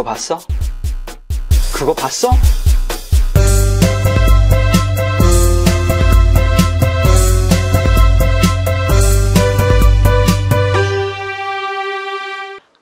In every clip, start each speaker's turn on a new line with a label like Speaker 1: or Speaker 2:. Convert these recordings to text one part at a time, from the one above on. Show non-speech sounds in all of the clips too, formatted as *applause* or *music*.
Speaker 1: 그거 봤어? 그거 봤어?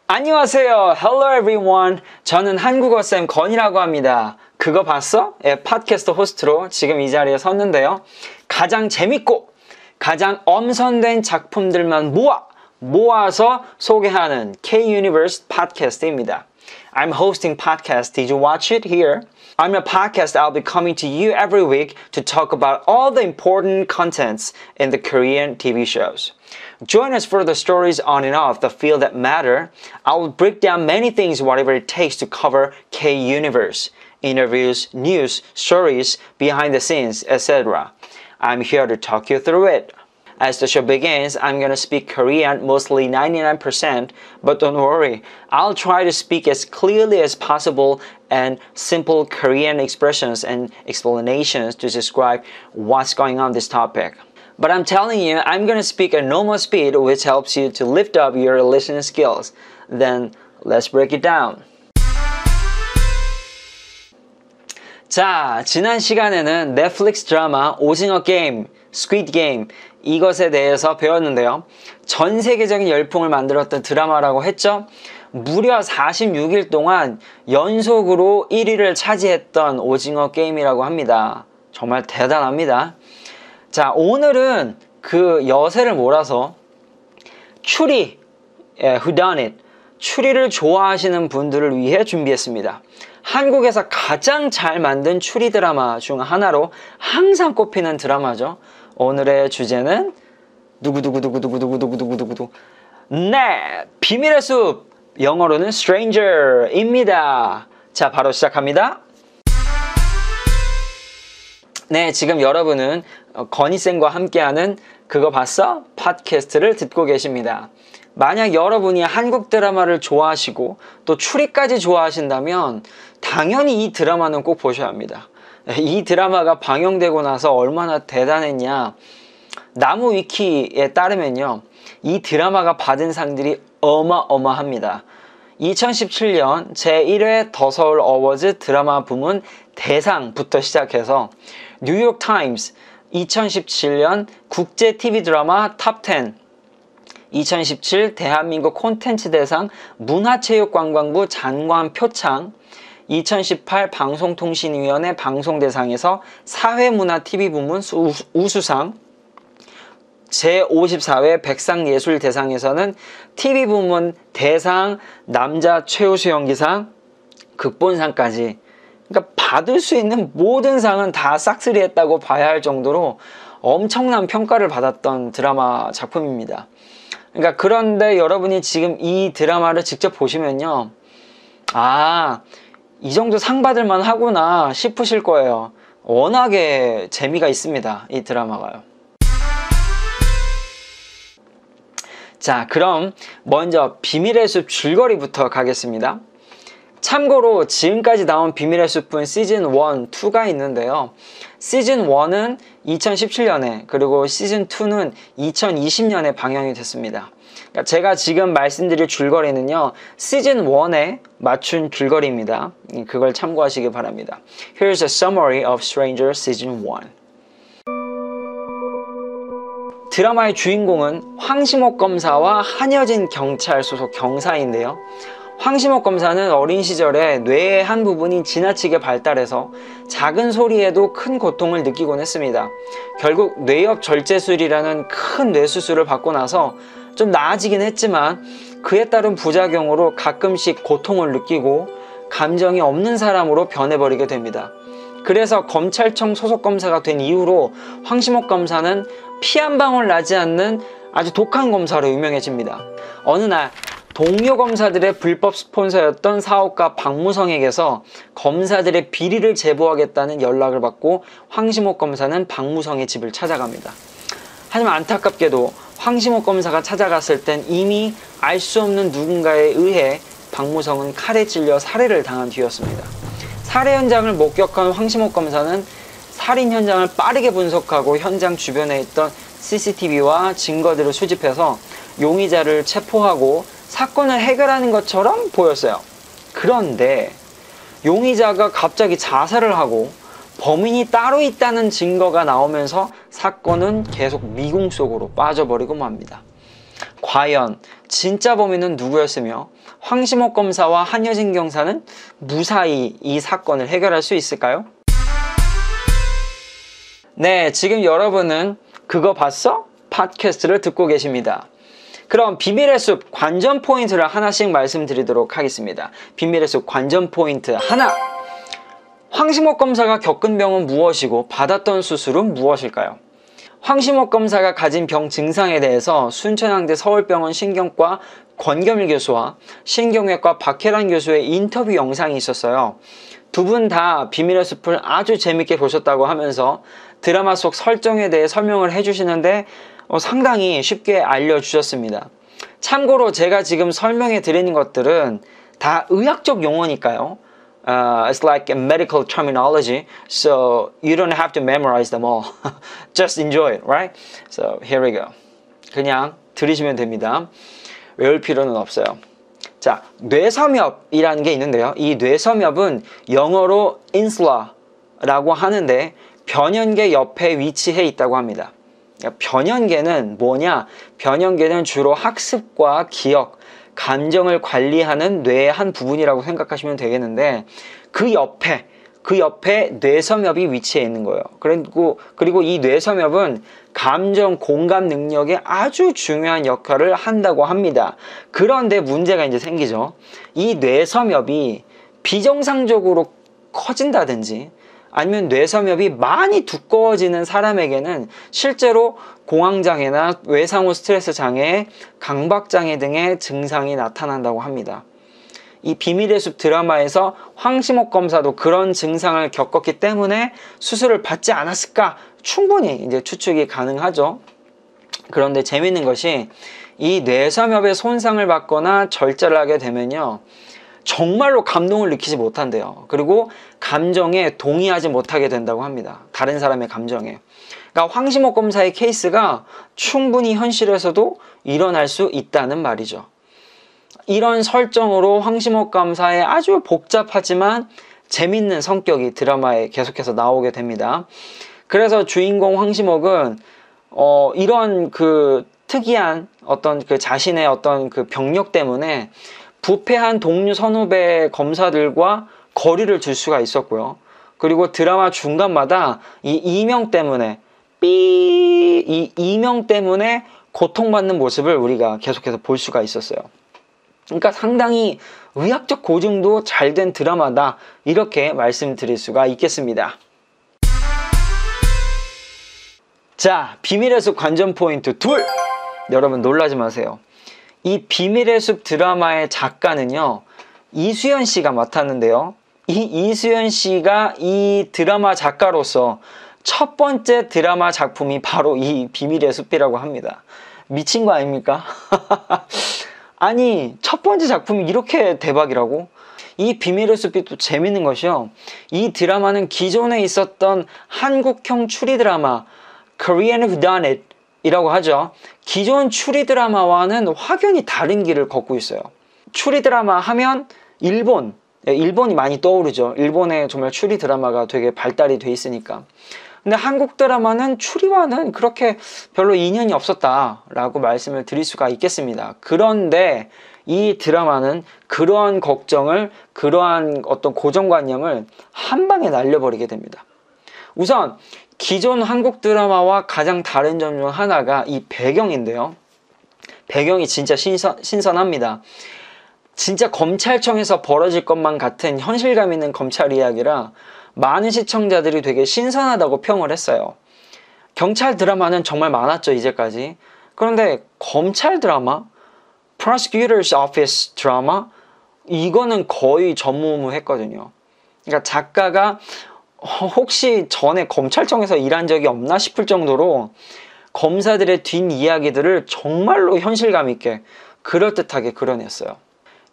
Speaker 1: 안녕하세요. Hello everyone. 저는 한국어쌤 건이라고 합니다. 그거 봤어? 예, 팟캐스트 호스트로 지금 이 자리에 섰는데요. 가장 재밌고 가장 엄선된 작품들만 모아 모아서 소개하는 K-Universe 팟캐스트입니다. I'm hosting podcast. Did you watch it here? I'm a podcast. I'll be coming to you every week to talk about all the important contents in the Korean TV shows. Join us for the stories on and off the field that matter. I will break down many things, whatever it takes to cover K Universe, interviews, news, stories, behind the scenes, etc. I'm here to talk you through it. As the show begins, I'm gonna speak Korean mostly 99%, but don't worry, I'll try to speak as clearly as possible and simple Korean expressions and explanations to describe what's going on this topic. But I'm telling you, I'm gonna speak at normal speed, which helps you to lift up your listening skills. Then let's break it down. 자, 지난 시간에는 넷플릭스 드라마 오징어 게임, 스퀴드 게임 이것에 대해서 배웠는데요. 전 세계적인 열풍을 만들었던 드라마라고 했죠. 무려 46일 동안 연속으로 1위를 차지했던 오징어 게임이라고 합니다. 정말 대단합니다. 자, 오늘은 그 여세를 몰아서 추리, 예, whodunit, 추리를 좋아하시는 분들을 위해 준비했습니다. 한국에서 가장 잘 만든 추리 드라마 중 하나로 항상 꼽히는 드라마죠. 오늘의 주제는 누구누구누구누구누구누구누구누구 네 비밀의 숲 영어로는 stranger입니다 자 바로 시작합니다 네 지금 여러분은 건희쌤과 함께하는 그거 봤어? 팟캐스트를 듣고 계십니다 만약 여러분이 한국 드라마를 좋아하시고 또 추리까지 좋아하신다면 당연히 이 드라마는 꼭 보셔야 합니다 이 드라마가 방영되고 나서 얼마나 대단했냐. 나무 위키에 따르면요. 이 드라마가 받은 상들이 어마어마합니다. 2017년 제1회 더서울 어워즈 드라마 부문 대상부터 시작해서 뉴욕 타임스 2017년 국제 TV 드라마 탑10 2017 대한민국 콘텐츠 대상 문화체육관광부 장관 표창 2018 방송통신위원회 방송대상에서 사회문화 TV 부문 우수상 제54회 백상예술대상에서는 TV 부문 대상 남자 최우수 연기상 극본상까지 그러니까 받을 수 있는 모든 상은 다 싹쓸이 했다고 봐야 할 정도로 엄청난 평가를 받았던 드라마 작품입니다. 그러니까 그런데 여러분이 지금 이 드라마를 직접 보시면요. 아, 이 정도 상 받을만 하구나 싶으실 거예요. 워낙에 재미가 있습니다. 이 드라마가요. 자, 그럼 먼저 비밀의 숲 줄거리부터 가겠습니다. 참고로 지금까지 나온 비밀의 숲은 시즌 1, 2가 있는데요. 시즌 1은 2017년에 그리고 시즌 2는 2020년에 방영이 됐습니다. 그러니까 제가 지금 말씀드릴 줄거리는요. 시즌 1에 맞춘 줄거리입니다. 그걸 참고하시기 바랍니다. Here's a summary of Stranger Season 1. 드라마의 주인공은 황심옥 검사와 한여진 경찰 소속 경사인데요. 황심옥 검사는 어린 시절에 뇌의 한 부분이 지나치게 발달해서 작은 소리에도 큰 고통을 느끼곤 했습니다. 결국 뇌엽 절제술이라는 큰 뇌수술을 받고 나서 좀 나아지긴 했지만 그에 따른 부작용으로 가끔씩 고통을 느끼고 감정이 없는 사람으로 변해버리게 됩니다. 그래서 검찰청 소속 검사가 된 이후로 황심옥 검사는 피 한 방울 나지 않는 아주 독한 검사로 유명해집니다. 어느 날 동료 검사들의 불법 스폰서였던 사업가 박무성에게서 검사들의 비리를 제보하겠다는 연락을 받고 황심옥 검사는 박무성의 집을 찾아갑니다. 하지만 안타깝게도 황심옥 검사가 찾아갔을 땐 이미 알 수 없는 누군가에 의해 박무성은 칼에 찔려 살해를 당한 뒤였습니다. 살해 현장을 목격한 황심옥 검사는 살인 현장을 빠르게 분석하고 현장 주변에 있던 CCTV와 증거들을 수집해서 용의자를 체포하고 사건을 해결하는 것처럼 보였어요. 그런데 용의자가 갑자기 자살을 하고 범인이 따로 있다는 증거가 나오면서 사건은 계속 미궁 속으로 빠져버리고 맙니다. 과연 진짜 범인은 누구였으며 황심옥 검사와 한여진 경사는 무사히 이 사건을 해결할 수 있을까요? 네, 지금 여러분은 그거 봤어? 팟캐스트를 듣고 계십니다. 그럼 비밀의 숲 관전 포인트를 하나씩 말씀드리도록 하겠습니다. 비밀의 숲 관전 포인트 하나! 황심옥 검사가 겪은 병은 무엇이고 받았던 수술은 무엇일까요? 황심옥 검사가 가진 병 증상에 대해서 순천향대 서울병원 신경과 권겸일 교수와 신경외과 박혜란 교수의 인터뷰 영상이 있었어요. 두 분 다 비밀의 숲을 아주 재밌게 보셨다고 하면서 드라마 속 설정에 대해 설명을 해주시는데 어, 상당히 쉽게 알려주셨습니다. 참고로 제가 지금 설명해 드리는 것들은 다 의학적 용어니까요. Uh, it's like a medical terminology, so you don't have to memorize them all. Just enjoy it, right? So here we go. 그냥 들으시면 됩니다. 외울 필요는 없어요. 자, 뇌섬엽이라는 게 있는데요. 이 뇌섬엽은 영어로 insula라고 하는데 변연계 옆에 위치해 있다고 합니다. 변연계는 뭐냐? 변연계는 주로 학습과 기억, 감정을 관리하는 뇌의 한 부분이라고 생각하시면 되겠는데 그 옆에 그 옆에 뇌섬엽이 위치해 있는 거예요. 그리고 그리고 이 뇌섬엽은 감정 공감 능력에 아주 중요한 역할을 한다고 합니다. 그런데 문제가 이제 생기죠. 이 뇌섬엽이 비정상적으로 커진다든지 아니면 뇌섬엽이 많이 두꺼워지는 사람에게는 실제로 공황장애나 외상후 스트레스 장애, 강박장애 등의 증상이 나타난다고 합니다. 이 비밀의 숲 드라마에서 황심옥 검사도 그런 증상을 겪었기 때문에 수술을 받지 않았을까 충분히 이제 추측이 가능하죠. 그런데 재밌는 것이 이 뇌섬엽의 손상을 받거나 절제를 하게 되면요. 정말로 감동을 느끼지 못한대요. 그리고 감정에 동의하지 못하게 된다고 합니다. 다른 사람의 감정에. 그러니까 황심옥 검사의 케이스가 충분히 현실에서도 일어날 수 있다는 말이죠. 이런 설정으로 황심옥 검사의 아주 복잡하지만 재밌는 성격이 드라마에 계속해서 나오게 됩니다. 그래서 주인공 황심옥은 어, 이런 그 특이한 어떤 그 자신의 어떤 그 병력 때문에 부패한 동료 선후배 검사들과 거리를 둘 수가 있었고요. 그리고 드라마 중간마다 이 이명 때문에 삐, 이 이명 때문에 고통받는 모습을 우리가 계속해서 볼 수가 있었어요. 그러니까 상당히 의학적 고증도 잘 된 드라마다 이렇게 말씀드릴 수가 있겠습니다. 자, 비밀의 숲 관전 포인트 둘! 여러분 놀라지 마세요. 이 비밀의 숲 드라마의 작가는요, 이수연 씨가 맡았는데요. 이 이수연 씨가 이 드라마 작가로서 첫 번째 드라마 작품이 바로 이 비밀의 숲이라고 합니다. 미친 거 아닙니까? *laughs* 아니, 첫 번째 작품이 이렇게 대박이라고? 이 비밀의 숲이 또 재밌는 것이요. 이 드라마는 기존에 있었던 한국형 추리 드라마 Korean Who Done It 이라고 하죠. 기존 추리 드라마와는 확연히 다른 길을 걷고 있어요. 추리 드라마 하면 일본, 예, 일본이 많이 떠오르죠. 일본에 정말 추리 드라마가 되게 발달이 돼 있으니까. 근데 한국 드라마는 추리와는 그렇게 별로 인연이 없었다라고 말씀을 드릴 수가 있겠습니다. 그런데 이 드라마는 그러한 걱정을, 그러한 어떤 고정관념을 한 방에 날려버리게 됩니다. 우선 기존 한국 드라마와 가장 다른 점 중 하나가 이 배경인데요. 배경이 진짜 신선, 신선합니다. 진짜 검찰청에서 벌어질 것만 같은 현실감 있는 검찰 이야기라 많은 시청자들이 되게 신선하다고 평을 했어요. 경찰 드라마는 정말 많았죠, 이제까지. 그런데 검찰 드라마, prosecutor's office 드라마, 이거는 거의 전무후무했거든요. 그러니까 작가가 혹시 전에 검찰청에서 일한 적이 없나 싶을 정도로 검사들의 뒷이야기들을 정말로 현실감 있게 그럴듯하게 그려냈어요.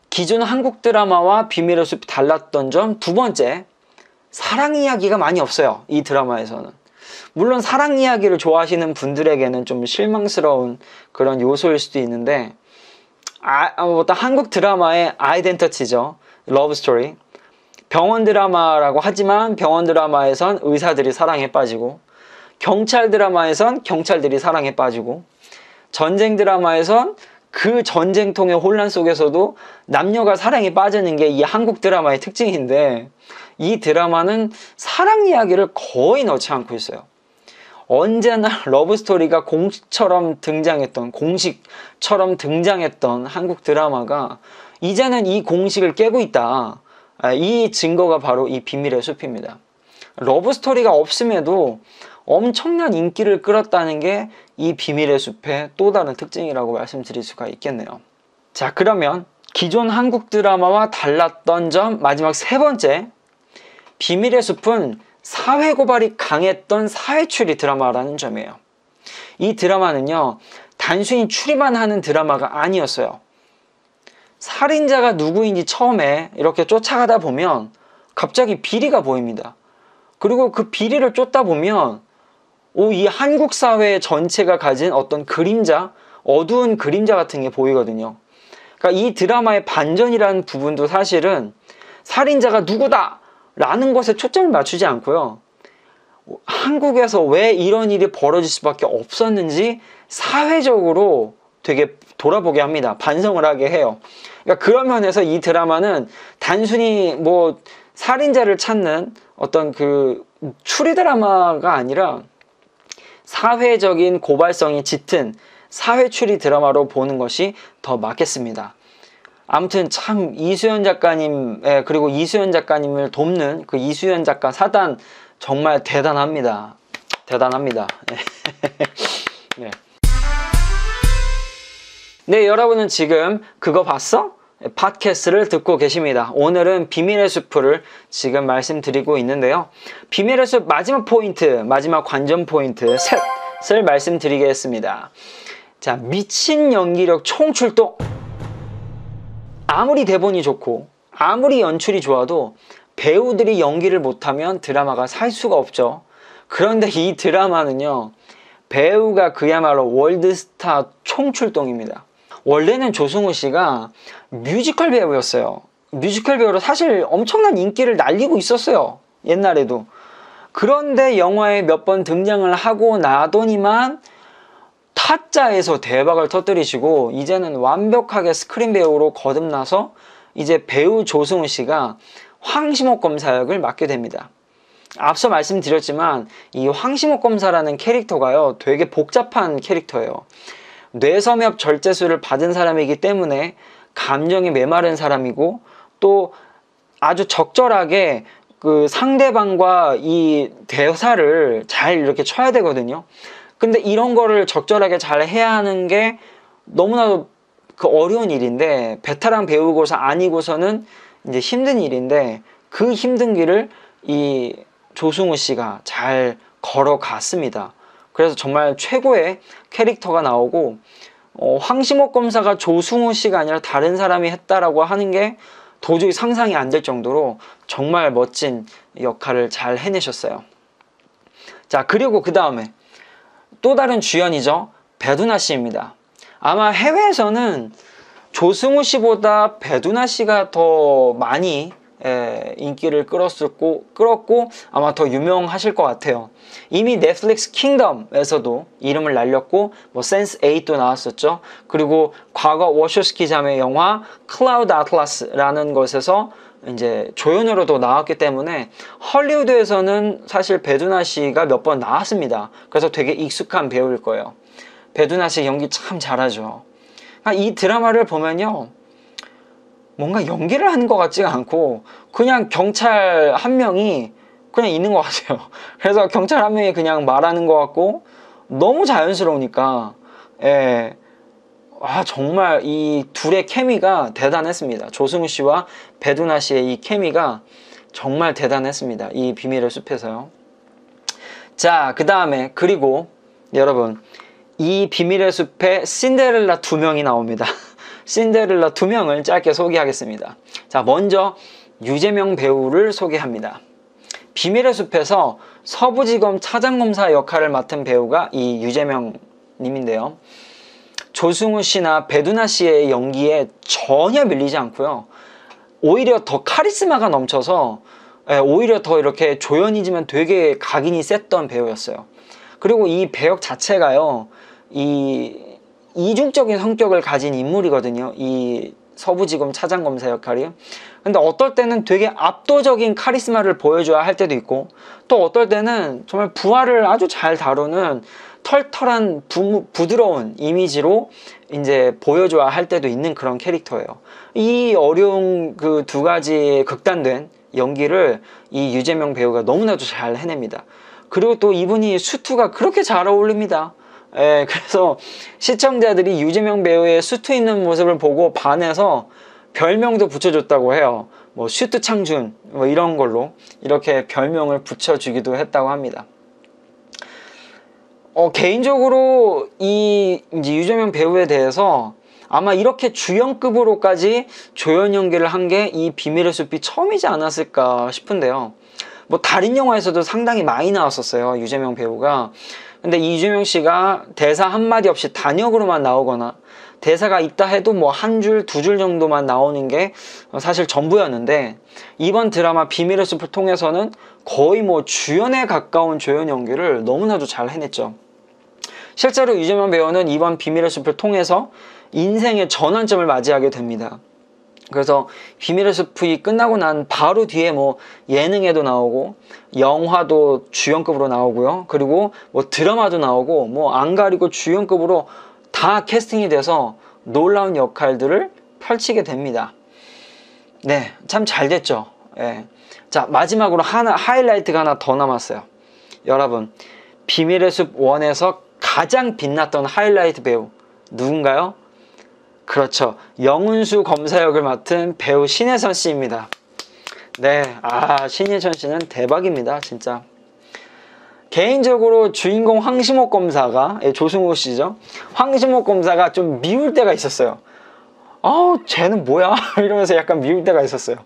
Speaker 1: 기존 한국 드라마와 비밀의 숲이 달랐던 점 두 번째, 사랑 이야기가 많이 없어요. 이 드라마에서는. 물론 사랑 이야기를 좋아하시는 분들에게는 좀 실망스러운 그런 요소일 수도 있는데, 아, 어떤 한국 드라마의 identity죠. 러브 스토리. 병원 드라마라고 하지만 병원 드라마에선 의사들이 사랑에 빠지고 경찰 드라마에선 경찰들이 사랑에 빠지고 전쟁 드라마에선 그 전쟁통의 혼란 속에서도 남녀가 사랑에 빠지는 게 이 한국 드라마의 특징인데 이 드라마는 사랑 이야기를 거의 넣지 않고 있어요. 언제나 러브스토리가 공식처럼 등장했던, 공식처럼 등장했던 한국 드라마가 이제는 이 공식을 깨고 있다. 아, 이 증거가 바로 이 비밀의 숲입니다. 러브스토리가 없음에도 엄청난 인기를 끌었다는 게 이 비밀의 숲의 또 다른 특징이라고 말씀드릴 수가 있겠네요. 자, 그러면 기존 한국 드라마와 달랐던 점 마지막 세 번째. 비밀의 숲은 사회 고발이 강했던 사회 추리 드라마라는 점이에요. 이 드라마는요, 단순히 추리만 하는 드라마가 아니었어요. 살인자가 누구인지 처음에 이렇게 쫓아가다 보면 갑자기 비리가 보입니다. 그리고 그 비리를 쫓다 보면 오, 이 한국 사회 전체가 가진 어떤 그림자, 어두운 그림자 같은 게 보이거든요. 그러니까 이 드라마의 반전이라는 부분도 사실은 살인자가 누구다! 라는 것에 초점을 맞추지 않고요. 한국에서 왜 이런 일이 벌어질 수밖에 없었는지 사회적으로 되게 돌아보게 합니다. 반성을 하게 해요. 그러니까 그런 면에서 이 드라마는 단순히 뭐 살인자를 찾는 어떤 그 추리 드라마가 아니라 사회적인 고발성이 짙은 사회 추리 드라마로 보는 것이 더 맞겠습니다. 아무튼 참 이수연 작가님 예, 그리고 이수연 작가님을 돕는 그 이수연 작가 사단 정말 대단합니다. 대단합니다. 네, 여러분은 지금 그거 봤어? 팟캐스트를 듣고 계십니다. 오늘은 비밀의 숲을 지금 말씀드리고 있는데요. 비밀의 숲 마지막 포인트, 마지막 관전 포인트 셋을 말씀드리겠습니다. 자, 미친 연기력 총출동. 아무리 대본이 좋고 아무리 연출이 좋아도 배우들이 연기를 못하면 드라마가 살 수가 없죠. 그런데 이 드라마는요, 배우가 그야말로 월드스타 총출동입니다. 원래는 조승우 씨가 뮤지컬 배우였어요. 뮤지컬 배우로 사실 엄청난 인기를 날리고 있었어요. 옛날에도. 그런데 영화에 몇 번 등장을 하고 나더니만 타짜에서 대박을 터뜨리시고 이제는 완벽하게 스크린 배우로 거듭나서 이제 배우 조승우 씨가 황심옥 검사 역을 맡게 됩니다. 앞서 말씀드렸지만 이 황심옥 검사라는 캐릭터가요 되게 복잡한 캐릭터예요. 뇌섬엽 절제술을 받은 사람이기 때문에 감정이 메마른 사람이고 또 아주 적절하게 그 상대방과 이 대사를 잘 이렇게 쳐야 되거든요. 근데 이런 거를 적절하게 잘 해야 하는 게 너무나도 그 어려운 일인데 베테랑 배우고서 아니고서는 이제 힘든 일인데 그 힘든 길을 이 조승우 씨가 잘 걸어갔습니다. 그래서 정말 최고의 캐릭터가 나오고 어, 황심옥 검사가 조승우 씨가 아니라 다른 사람이 했다라고 하는 게 도저히 상상이 안 될 정도로 정말 멋진 역할을 잘 해내셨어요. 자, 그리고 그 다음에 또 다른 주연이죠. 배두나 씨입니다. 아마 해외에서는 조승우 씨보다 배두나 씨가 더 많이 예, 인기를 끌었고, 끌었고 아마 더 유명하실 것 같아요. 이미 넷플릭스 킹덤에서도 이름을 날렸고 뭐 센스 8도 나왔었죠. 그리고 과거 워쇼스키 자매 영화 클라우드 아틀라스라는 것에서 이제 조연으로도 나왔기 때문에 헐리우드에서는 사실 배두나 씨가 몇 번 나왔습니다. 그래서 되게 익숙한 배우일 거예요. 배두나 씨 연기 참 잘하죠. 아, 이 드라마를 보면요. 뭔가 연기를 하는 것 같지가 않고 그냥 경찰 한 명이 그냥 있는 것 같아요. *laughs* 그래서 경찰 한 명이 그냥 말하는 것 같고 너무 자연스러우니까 예. 아 정말 이 둘의 케미가 대단했습니다. 조승우 씨와 배두나 씨의 이 케미가 정말 대단했습니다. 이 비밀의 숲에서요. 자, 그 다음에 그리고 여러분 이 비밀의 숲에 신데렐라 두 명이 나옵니다. *laughs* 신데렐라 두 명을 짧게 소개하겠습니다. 자, 먼저 유재명 배우를 소개합니다. 비밀의 숲에서 서부지검 차장검사 역할을 맡은 배우가 이 유재명 님인데요. 조승우 씨나 배두나 씨의 연기에 전혀 밀리지 않고요. 오히려 더 카리스마가 넘쳐서 예, 오히려 더 이렇게 조연이지만 되게 각인이 셌던 배우였어요. 그리고 이 배역 자체가요, 이 이중적인 성격을 가진 인물이거든요. 이 서부지검 차장검사 역할이. 근데 어떨 때는 되게 압도적인 카리스마를 보여줘야 할 때도 있고, 또 어떨 때는 정말 부하를 아주 잘 다루는 털털한 부, 부드러운 이미지로 이제 보여줘야 할 때도 있는 그런 캐릭터예요. 이 어려운 그 두 가지 극단된 연기를 이 유재명 배우가 너무나도 잘 해냅니다. 그리고 또 이분이 수트가 그렇게 잘 어울립니다. 예, 그래서 시청자들이 유재명 배우의 수트 있는 모습을 보고 반해서 별명도 붙여줬다고 해요. 뭐 슈트 창준 뭐 이런 걸로 이렇게 별명을 붙여주기도 했다고 합니다. 어, 개인적으로 이 이제 유재명 배우에 대해서 아마 이렇게 주연급으로까지 조연 연기를 한 게 이 비밀의 숲이 처음이지 않았을까 싶은데요. 뭐 다른 영화에서도 상당히 많이 나왔었어요. 유재명 배우가. 근데 이주명 씨가 대사 한마디 없이 단역으로만 나오거나 대사가 있다 해도 뭐 한 줄, 두 줄 정도만 나오는 게 사실 전부였는데 이번 드라마 비밀의 숲을 통해서는 거의 뭐 주연에 가까운 조연 연기를 너무나도 잘 해냈죠. 실제로 유재명 배우는 이번 비밀의 숲을 통해서 인생의 전환점을 맞이하게 됩니다. 그래서 비밀의 숲이 끝나고 난 바로 뒤에 뭐 예능에도 나오고 영화도 주연급으로 나오고요. 그리고 뭐 드라마도 나오고 뭐 안 가리고 주연급으로 다 캐스팅이 돼서 놀라운 역할들을 펼치게 됩니다. 네, 참 잘 됐죠. 예. 자, 마지막으로 하나 하이라이트가 하나 더 남았어요. 여러분, 비밀의 숲 1에서 가장 빛났던 하이라이트 배우 누군가요? 그렇죠. 영은수 검사 역을 맡은 배우 신혜선 씨입니다. 네, 아, 신혜선 씨는 대박입니다, 진짜. 개인적으로 주인공 황시목 검사가, 예, 조승우 씨죠. 황시목 검사가 좀 미울 때가 있었어요. 아우, 쟤는 뭐야? *laughs* 이러면서 약간 미울 때가 있었어요.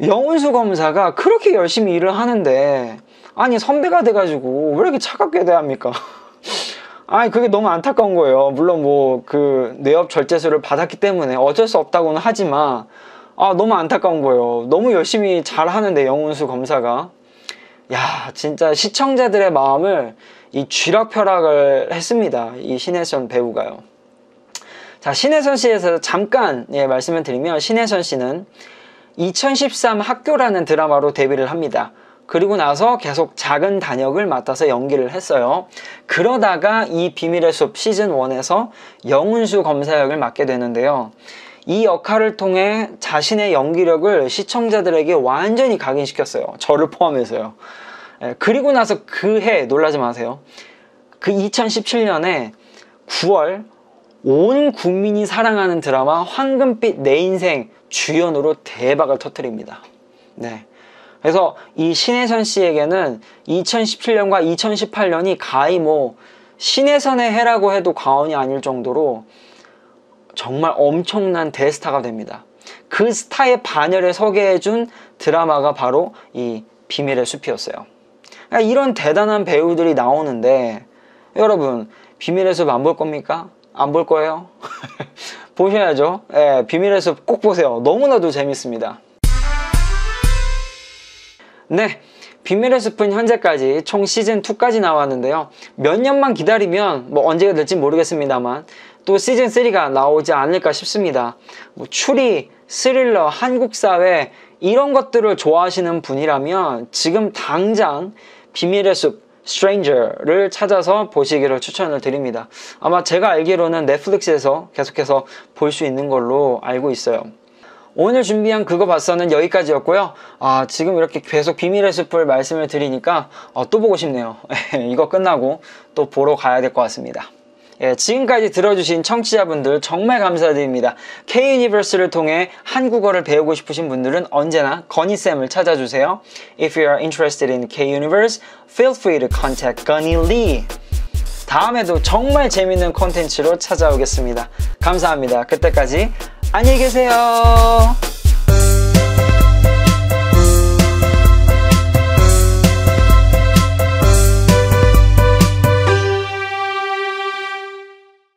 Speaker 1: 영은수 검사가 그렇게 열심히 일을 하는데, 아니, 선배가 돼가지고 왜 이렇게 차갑게 대합니까? *laughs* 아니 그게 너무 안타까운 거예요. 물론 뭐 그 뇌업 절제술을 받았기 때문에 어쩔 수 없다고는 하지만 아 너무 안타까운 거예요. 너무 열심히 잘 하는데 영훈수 검사가 야 진짜 시청자들의 마음을 이 쥐락펴락을 했습니다. 이 신혜선 배우가요. 자 신혜선 씨에서 잠깐 예, 말씀을 드리면 신혜선 씨는 2013 학교라는 드라마로 데뷔를 합니다. 그리고 나서 계속 작은 단역을 맡아서 연기를 했어요. 그러다가 이 비밀의 숲 시즌 1에서 영훈수 검사 역을 맡게 되는데요. 이 역할을 통해 자신의 연기력을 시청자들에게 완전히 각인시켰어요. 저를 포함해서요. 예, 그리고 나서 그 해 놀라지 마세요. 그 2017년에 9월 온 국민이 사랑하는 드라마 황금빛 내 인생 주연으로 대박을 터뜨립니다. 네. 그래서 이 신혜선 씨에게는 2017년과 2018년이 가히 뭐 신혜선의 해라고 해도 과언이 아닐 정도로 정말 엄청난 대스타가 됩니다. 그 스타의 반열에 서게 해준 드라마가 바로 이 비밀의 숲이었어요. 그러니까 이런 대단한 배우들이 나오는데 여러분 비밀의 숲 안 볼 겁니까? 안 볼 거예요? *laughs* 보셔야죠. 예, 비밀의 숲 꼭 보세요. 너무나도 재밌습니다. 네. 비밀의 숲은 현재까지 총 시즌2까지 나왔는데요. 몇 년만 기다리면 뭐 언제가 될지 모르겠습니다만 또 시즌3가 나오지 않을까 싶습니다. 뭐 추리, 스릴러, 한국 사회 이런 것들을 좋아하시는 분이라면 지금 당장 비밀의 숲 Stranger를 찾아서 보시기를 추천을 드립니다. 아마 제가 알기로는 넷플릭스에서 계속해서 볼 수 있는 걸로 알고 있어요. 오늘 준비한 그거 봤어는 여기까지였고요. 아, 지금 이렇게 계속 비밀의 숲을 말씀을 드리니까 어, 또 보고 싶네요. *laughs* 이거 끝나고 또 보러 가야 될 것 같습니다. 예, 지금까지 들어주신 청취자분들 정말 감사드립니다. K-유니버스를 통해 한국어를 배우고 싶으신 분들은 언제나 건희쌤을 찾아주세요. If you are interested in K-Universe, feel free to contact Gunny Lee. 다음에도 정말 재밌는 콘텐츠로 찾아오겠습니다. 감사합니다. 그때까지 안녕히 계세요.